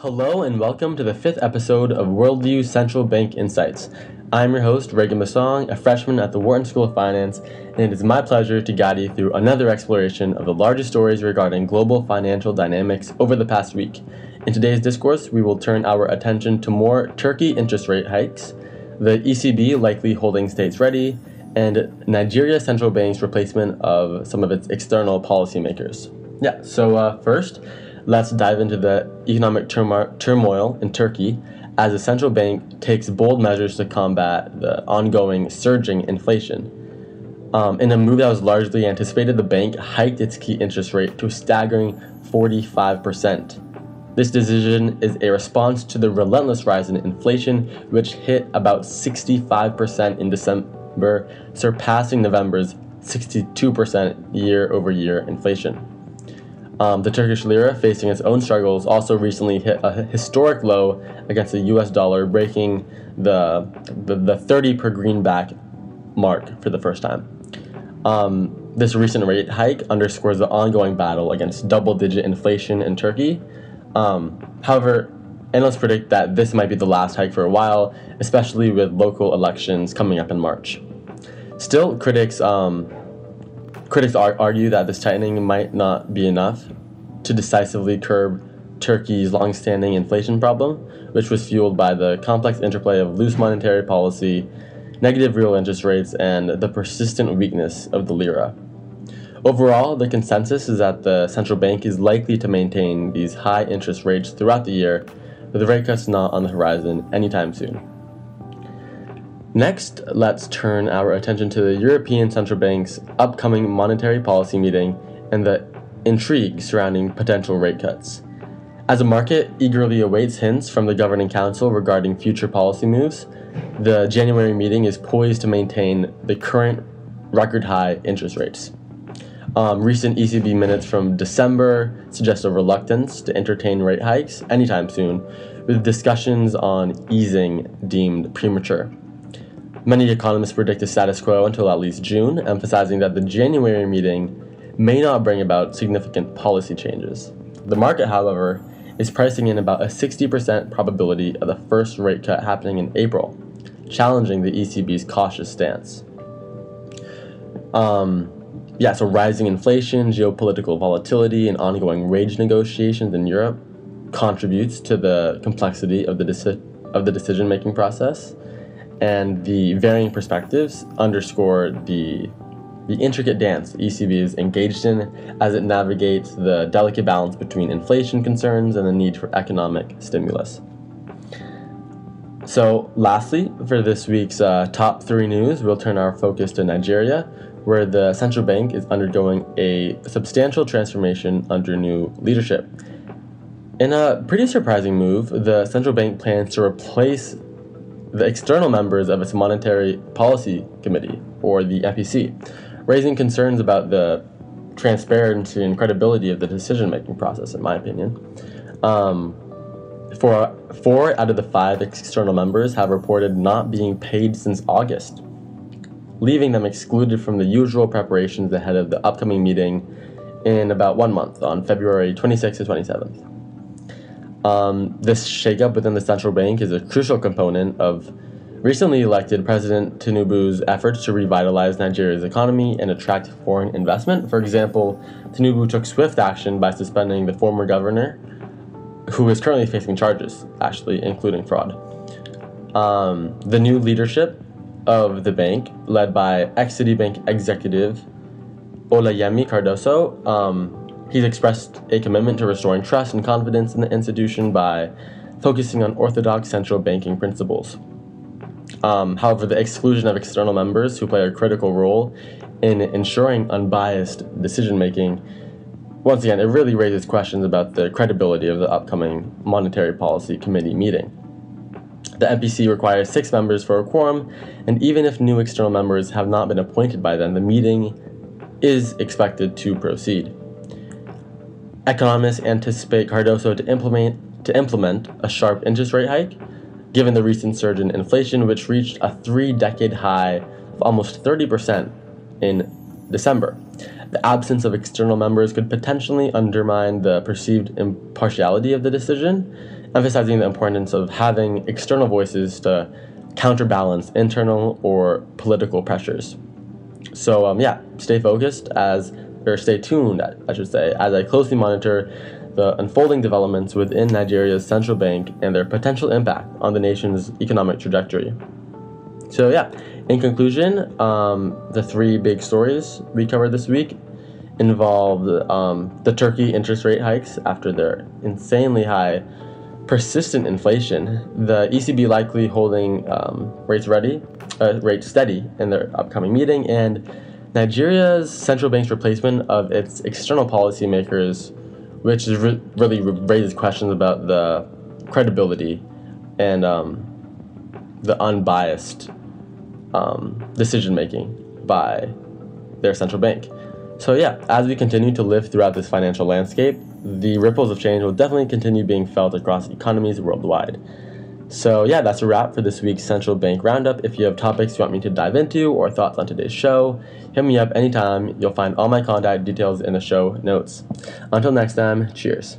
Hello and welcome to the fifth episode of Worldview Central Bank Insights. I'm your host, Reagan Bossong, a freshman at the Wharton School of Finance, and it is my pleasure to guide you through another exploration of the largest stories regarding global financial dynamics over the past week. In today's discourse, we will turn our attention to more Turkey interest rate hikes, the ECB likely holding states ready, and Nigeria Central Bank's replacement of some of its external policymakers. Yeah, so uh, first, let's dive into the economic turmoil in Turkey as the central bank takes bold measures to combat the ongoing surging inflation. Um, in a move that was largely anticipated, the bank hiked its key interest rate to a staggering 45%. This decision is a response to the relentless rise in inflation, which hit about 65% in December, surpassing November's 62% year over year inflation. Um, the Turkish lira, facing its own struggles, also recently hit a historic low against the US dollar, breaking the, the, the 30 per greenback mark for the first time. Um, this recent rate hike underscores the ongoing battle against double digit inflation in Turkey. Um, however, analysts predict that this might be the last hike for a while, especially with local elections coming up in March. Still, critics um, Critics argue that this tightening might not be enough to decisively curb Turkey's long-standing inflation problem, which was fueled by the complex interplay of loose monetary policy, negative real interest rates, and the persistent weakness of the lira. Overall, the consensus is that the central bank is likely to maintain these high interest rates throughout the year, with rate cuts not on the horizon anytime soon. Next, let's turn our attention to the European Central Bank's upcoming monetary policy meeting and the intrigue surrounding potential rate cuts. As the market eagerly awaits hints from the Governing Council regarding future policy moves, the January meeting is poised to maintain the current record high interest rates. Um, recent ECB minutes from December suggest a reluctance to entertain rate hikes anytime soon, with discussions on easing deemed premature. Many economists predict a status quo until at least June, emphasizing that the January meeting may not bring about significant policy changes. The market, however, is pricing in about a 60% probability of the first rate cut happening in April, challenging the ECB's cautious stance. Um, yeah, so rising inflation, geopolitical volatility, and ongoing wage negotiations in Europe contributes to the complexity of the, deci- of the decision making process and the varying perspectives underscore the the intricate dance the ECB is engaged in as it navigates the delicate balance between inflation concerns and the need for economic stimulus. So, lastly, for this week's uh, top three news, we'll turn our focus to Nigeria, where the central bank is undergoing a substantial transformation under new leadership. In a pretty surprising move, the central bank plans to replace the external members of its Monetary Policy Committee, or the MPC, raising concerns about the transparency and credibility of the decision making process, in my opinion. Um, for, four out of the five external members have reported not being paid since August, leaving them excluded from the usual preparations ahead of the upcoming meeting in about one month on February 26th to 27th. Um, this shakeup within the central bank is a crucial component of recently elected President Tinubu's efforts to revitalize Nigeria's economy and attract foreign investment. For example, Tinubu took swift action by suspending the former governor, who is currently facing charges, actually, including fraud. Um, the new leadership of the bank, led by ex Citibank executive Olayemi Cardoso, um, He's expressed a commitment to restoring trust and confidence in the institution by focusing on orthodox central banking principles. Um, however, the exclusion of external members who play a critical role in ensuring unbiased decision making, once again, it really raises questions about the credibility of the upcoming Monetary Policy Committee meeting. The MPC requires six members for a quorum, and even if new external members have not been appointed by then, the meeting is expected to proceed. Economists anticipate Cardoso to implement, to implement a sharp interest rate hike, given the recent surge in inflation, which reached a three decade high of almost 30% in December. The absence of external members could potentially undermine the perceived impartiality of the decision, emphasizing the importance of having external voices to counterbalance internal or political pressures. So um, yeah, stay focused as or stay tuned, I should say, as I closely monitor the unfolding developments within Nigeria's central bank and their potential impact on the nation's economic trajectory. So yeah, in conclusion, um, the three big stories we covered this week involved um, the Turkey interest rate hikes after their insanely high persistent inflation, the ECB likely holding um, rates ready, uh, rates steady in their upcoming meeting, and Nigeria's central bank's replacement of its external policymakers, which re- really raises questions about the credibility and um, the unbiased um, decision making by their central bank. So, yeah, as we continue to live throughout this financial landscape, the ripples of change will definitely continue being felt across economies worldwide. So, yeah, that's a wrap for this week's Central Bank Roundup. If you have topics you want me to dive into or thoughts on today's show, hit me up anytime. You'll find all my contact details in the show notes. Until next time, cheers.